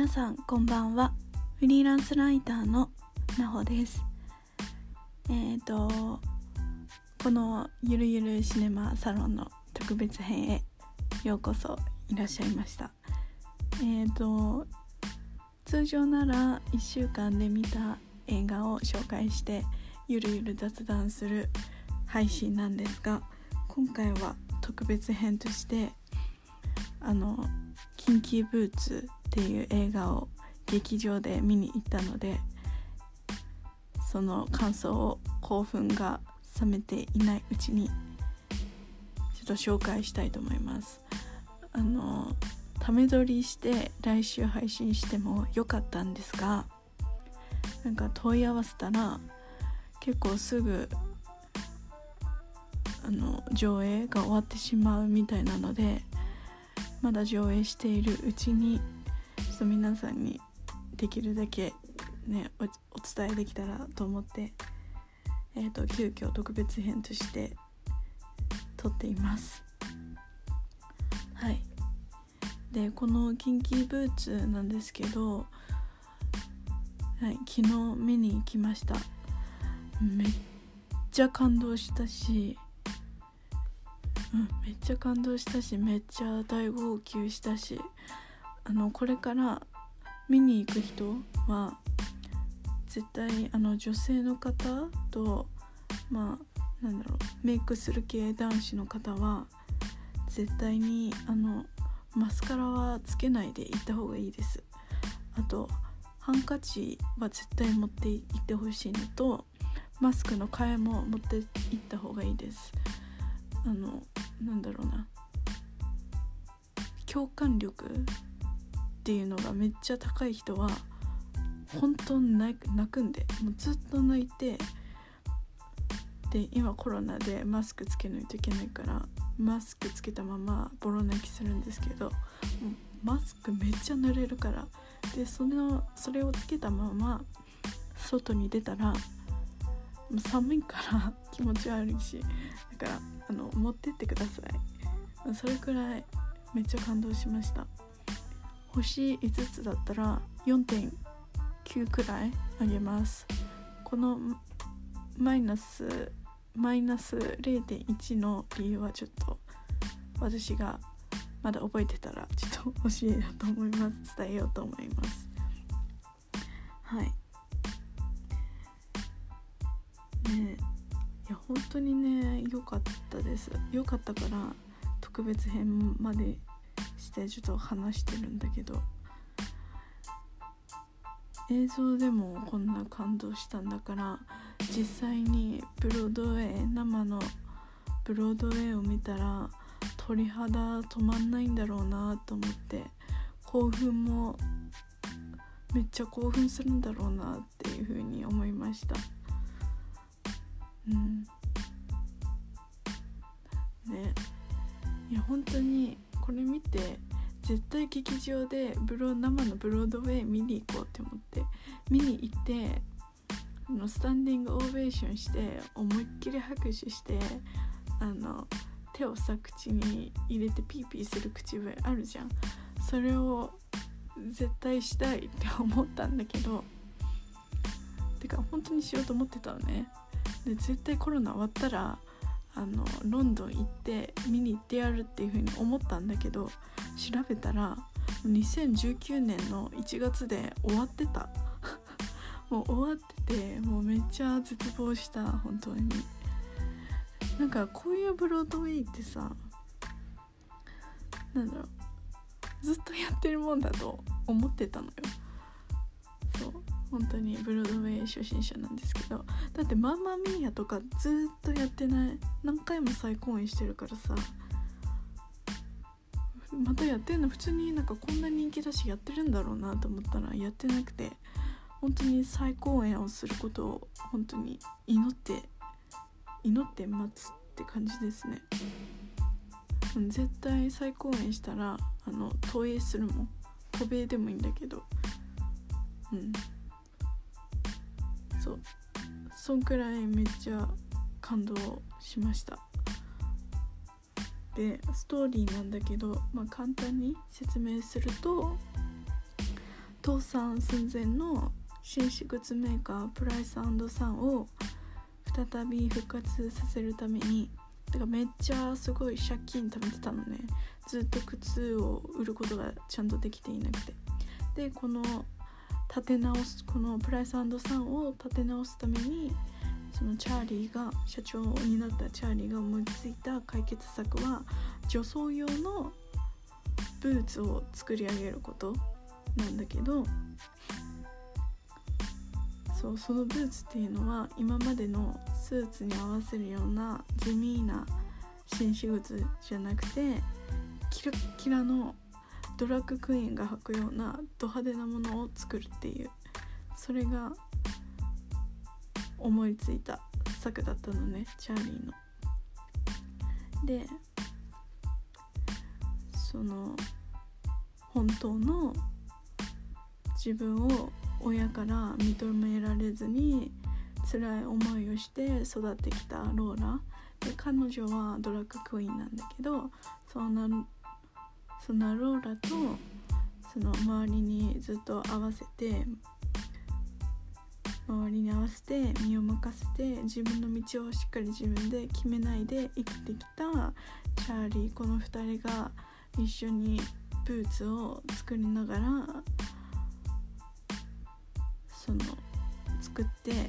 皆さんこんばんは。フリーランスライターのなほです。えっ、ー、とこのゆるゆるシネマサロンの特別編へようこそいらっしゃいました。えっ、ー、と通常なら1週間で見た映画を紹介してゆるゆる雑談する配信なんですが今回は特別編としてあの「キンキーブーツ」っていう映画を劇場で見に行ったのでその感想を興奮が冷めていないうちにちょっと紹介したいと思います。あのため撮りして来週配信してもよかったんですがなんか問い合わせたら結構すぐあの上映が終わってしまうみたいなのでまだ上映しているうちにちょっと皆さんにできるだけねお伝えできたらと思ってえーと、急遽特別編として撮っています。はい。でこの「キンキーブーツ」なんですけど、はい、昨日見に行きました。めっちゃ感動したしうん、めっちゃ感動したしめっちゃ大号泣したしあのこれから見に行く人は絶対あの女性の方とまあなんだろうメイクする系男子の方は絶対にあのマスカラはつけないで行った方がいいです。あとハンカチは絶対持って行ってほしいのとマスクの替えも持って行った方がいいです。あのなんだろうな。共感力っていうのがめっちゃ高い人は本当に泣くんで。もうずっと泣いてで今コロナでマスクつけないといけないからマスクつけたままボロ泣きするんですけどマスクめっちゃ濡れるからでそのそれをつけたまま外に出たら寒いから気持ち悪いしだからあの持ってってください。それくらいめっちゃ感動しました。星5つだったら4.9くらいあげます。このマイナスマイナス0.1の理由はちょっと私がまだ覚えてたらちょっと教えようと思います。伝えようと思います。はい。ね。いや本当にね良かったです。良かったから特別編までしてちょっと話してるんだけど。映像でもこんな感動したんだから実際にブロードウェイ生のブロードウェイを見たら鳥肌止まんないんだろうなと思って興奮もめっちゃ興奮するんだろうなっていうふうに思いました。うん。ね。いや本当にこれ見て絶対劇場でブロ生のブロードウェイ見に行こうって思って見に行ってあのスタンディングオベーションして思いっきり拍手してあの手をさ口に入れてピーピーする口笛あるじゃん。それを絶対したいって思ったんだけどてか本当にしようと思ってたのね。で絶対コロナ終わったらあのロンドン行って見に行ってやるっていう風に思ったんだけど調べたら2019年の1月で終わってた。もう終わっててもうめっちゃ絶望した本当に。なんかこういうブロードウェイってさなんだろうずっとやってるもんだと思ってたのよ。本当にブロードウェイ初心者なんですけどだってマンマミーヤとかずっとやってない何回も再公演してるからさまたやってんの普通になんかこんな人気だしやってるんだろうなと思ったらやってなくて本当に再公演をすることを本当に祈って祈って待つって感じですね。絶対再公演したらあの投影するもん。渡米でもいいんだけど。うん。そう。そんくらいめっちゃ感動しました。でストーリーなんだけど、まあ、簡単に説明すると倒産寸前の紳士靴メーカープライスサンを再び復活させるためにだからめっちゃすごい借金貯めてたのね。ずっと靴を売ることがちゃんとできていなくて。でこの立て直すこのプライスサンを立て直すためにそのチャーリーが社長になったチャーリーが思いついた解決策は女装用のブーツを作り上げることなんだけどそうそのブーツっていうのは今までのスーツに合わせるような地味な紳士靴じゃなくてキラッキラのドラッグクイーンが履くようなド派手なものを作るっていうそれが思いついた策だったのねチャーリーの。でその本当の自分を親から認められずに辛い思いをして育ってきたローラで彼女はドラッグクイーンなんだけどそんなそんなローラとその周りにずっと合わせて周りに合わせて身を任せて自分の道をしっかり自分で決めないで生きてきたチャーリー。この2人が一緒にブーツを作りながらその作って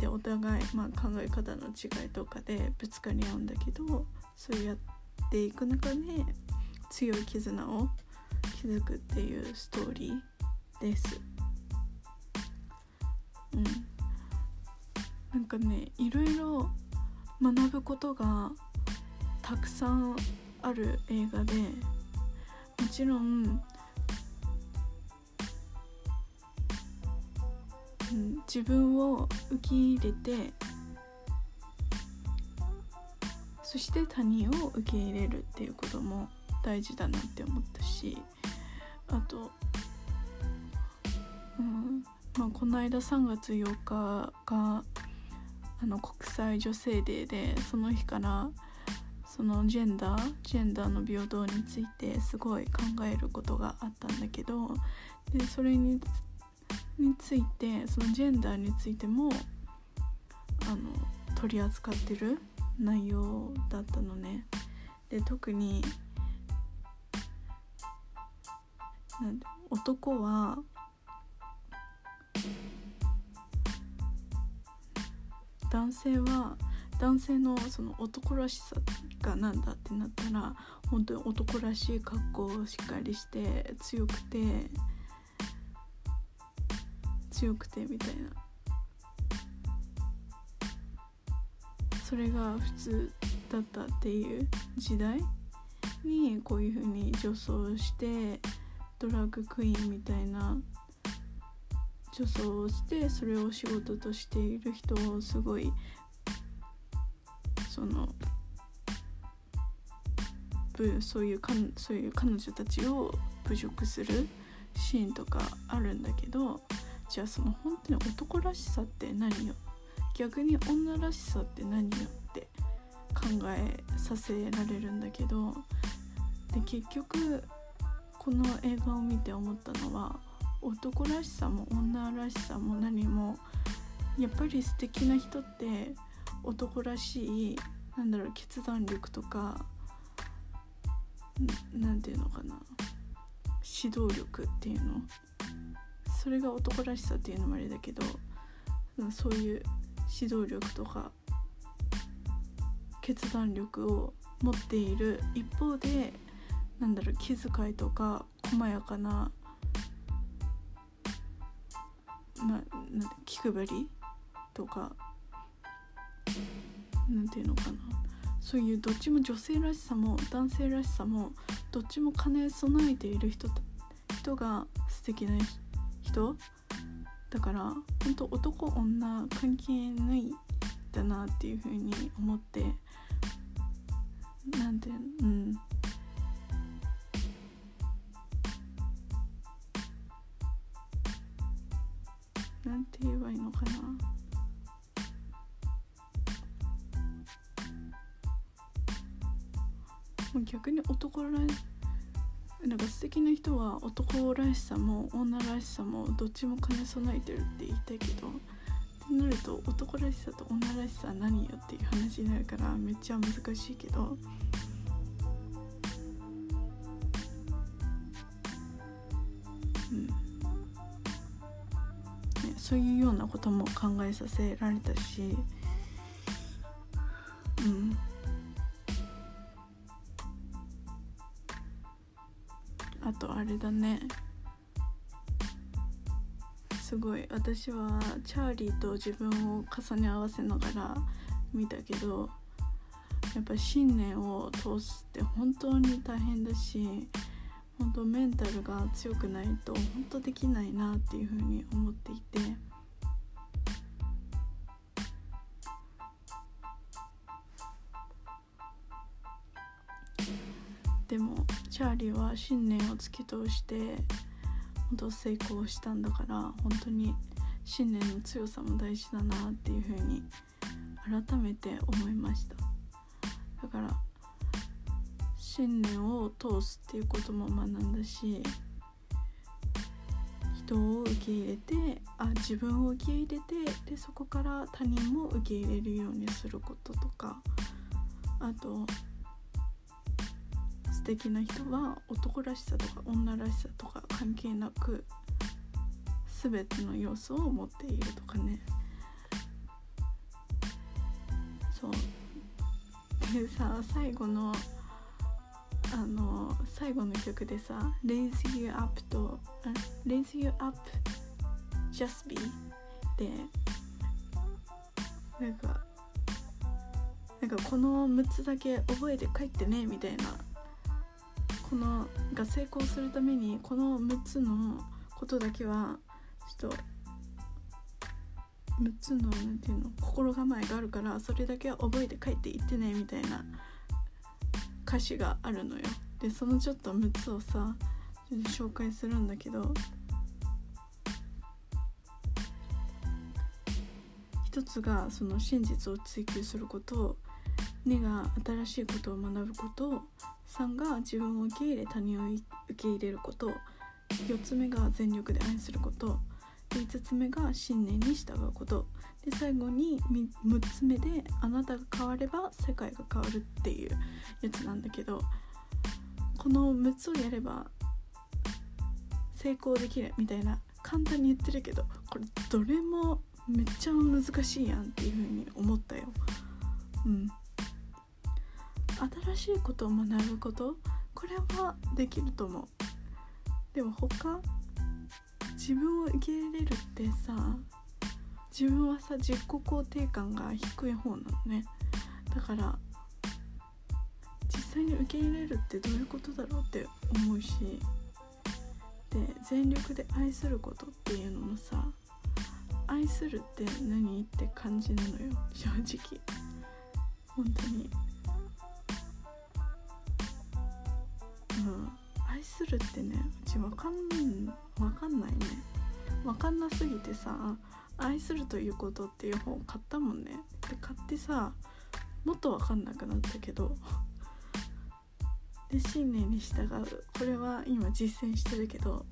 でお互い、まあ、考え方の違いとかでぶつかり合うんだけどそうやっていく中で強い絆を築くっていうストーリーです。うん、なんかねいろいろ学ぶことがたくさんある映画でもちろん、うん、自分を受け入れてそして他人を受け入れるっていうことも大事だなって思ったしあと、うんまあ、この間3月8日があの国際女性デーでその日からそのジェンダージェンダーの平等についてすごい考えることがあったんだけどでそれにについてそのジェンダーについてもあの取り扱ってる内容だったのね。で特に男は男性は男性のその男らしさが何だってなったら本当に男らしい格好をしっかりして強くて強くてみたいな。それが普通だったっていう時代にこういう風に女装してドラッグクイーンみたいな女装をしてそれを仕事としている人をすごいそのそういうかそういう彼女たちを侮辱するシーンとかあるんだけどじゃあその本当に男らしさって何よ？逆に女らしさって何よって考えさせられるんだけどで結局この映画を見て思ったのは男らしさも女らしさも何もやっぱり素敵な人って男らしいなんだろう決断力とか何て言うのかな指導力っていうの。それが男らしさっていうのもあれだけどそういう指導力とか決断力を持っている一方でなんだろう気遣いとか細やかなまな気配りとかなんていうのかな。そういうどっちも女性らしさも男性らしさもどっちも兼ね備えている人人が素敵な人。だから本当男女関係ないだなっていうふうに思ってなんてうん。なんて言えばいいのかな。逆に男らなんか素敵な人は男らしさも女らしさもどっちも兼ね備えてるって言いたいけどってなると男らしさと女らしさは何よっていう話になるからめっちゃ難しいけどようなことも考えさせられたしうん。あとあれだね。すごい。私はチャーリーと自分を重ね合わせながら見たけどやっぱ信念を通すって本当に大変だし本当メンタルが強くないと本当できないなっていうふうに思っていて。でもチャーリーは信念を突き通して本当成功したんだから本当に信念の強さも大事だなっていうふうに改めて思いました。だから信念を通すっていうことも学んだし人を受け入れてあ自分を受け入れてでそこから他人も受け入れるようにすることとかあと素敵な人は男らしさとか女らしさとか関係なく全ての要素を持っているとかね。そう。でさ最後のあの最後の曲でさ「Raise You Up と」「Raise You Up Just Be」でなんかなんかこの6つだけ覚えて帰ってねみたいなこのが成功するためにこの6つのことだけはちょっと6つの何ていうの心構えがあるからそれだけは覚えて帰っていってねみたいな歌詞があるのよ。でそのちょっと6つをさ紹介するんだけど一つがその真実を追求すること2が新しいことを学ぶこと3が自分を受け入れ他人を受け入れること。4つ目が全力で愛すること。5つ目が信念に従うこと。で最後に6つ目であなたが変われば世界が変わるっていうやつなんだけど。この6つをやれば成功できるみたいな簡単に言ってるけどこれどれもめっちゃ難しいやんっていう風に思ったよ。うん。新しいことを学ぶこと？これはできると思う。でも他自分を受け入れるってさ自分はさ自己肯定感が低い方なのね。だから実際に受け入れるってどういうことだろうって思うしで全力で愛することっていうのもさ愛するって何？って感じなのよ正直。本当に。愛するってねうちわかんわかんないね。わかんなすぎてさ愛するということっていう本を買ったもんね。で買ってさもっとわかんなくなったけどで信念に従う。これは今実践してるけど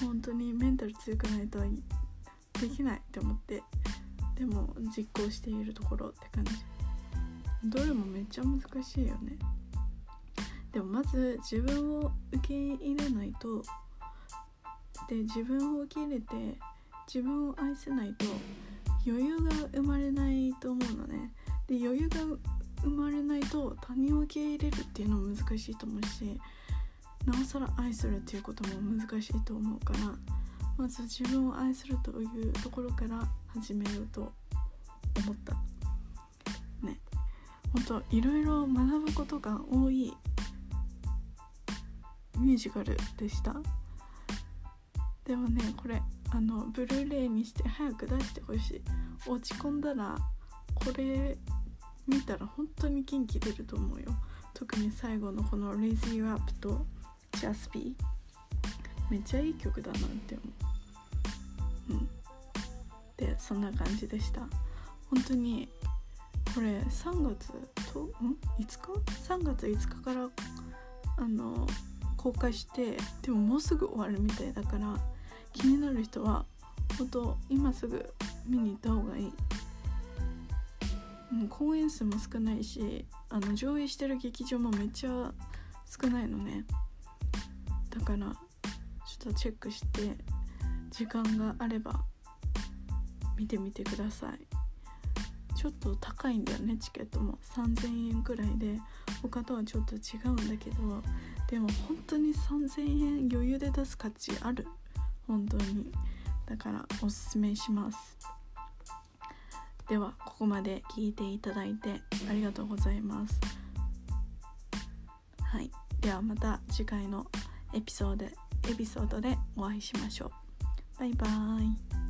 本当にメンタル強くないとできないって思ってでも実行しているところって感じ。どれもめっちゃ難しいよね。でもまず自分を受け入れないとで自分を受け入れて自分を愛せないと余裕が生まれないと思うのね。で余裕が生まれないと他人を受け入れるっていうのも難しいと思うしなおさら愛するっていうことも難しいと思うからまず自分を愛するというところから始めようと思った。ね。本当いろいろ学ぶことが多いミュージカルでした。でもねこれあのブルーレイにして早く出してほしい。落ち込んだらこれ見たら本当に元気出ると思うよ。特に最後のこの「Raise You Up」と「Just Be」めっちゃいい曲だなって思う。うん。でそんな感じでした。本当にこれ3月とん？5日 ?3 月5日からあの公開してでももうすぐ終わるみたいだから気になる人は本当今すぐ見に行った方がいい、う、公演数も少ないしあの上映してる劇場もめっちゃ少ないのね。だからちょっとチェックして時間があれば見てみてください。ちょっと高いんだよねチケットも。3000円くらいで他とはちょっと違うんだけどでも本当に3000円余裕で出す価値ある。本当に。だからおすすめします。ではここまで聞いていただいてありがとうございます。はい。ではまた次回のエピソードエピソードでお会いしましょう。バイバーイ。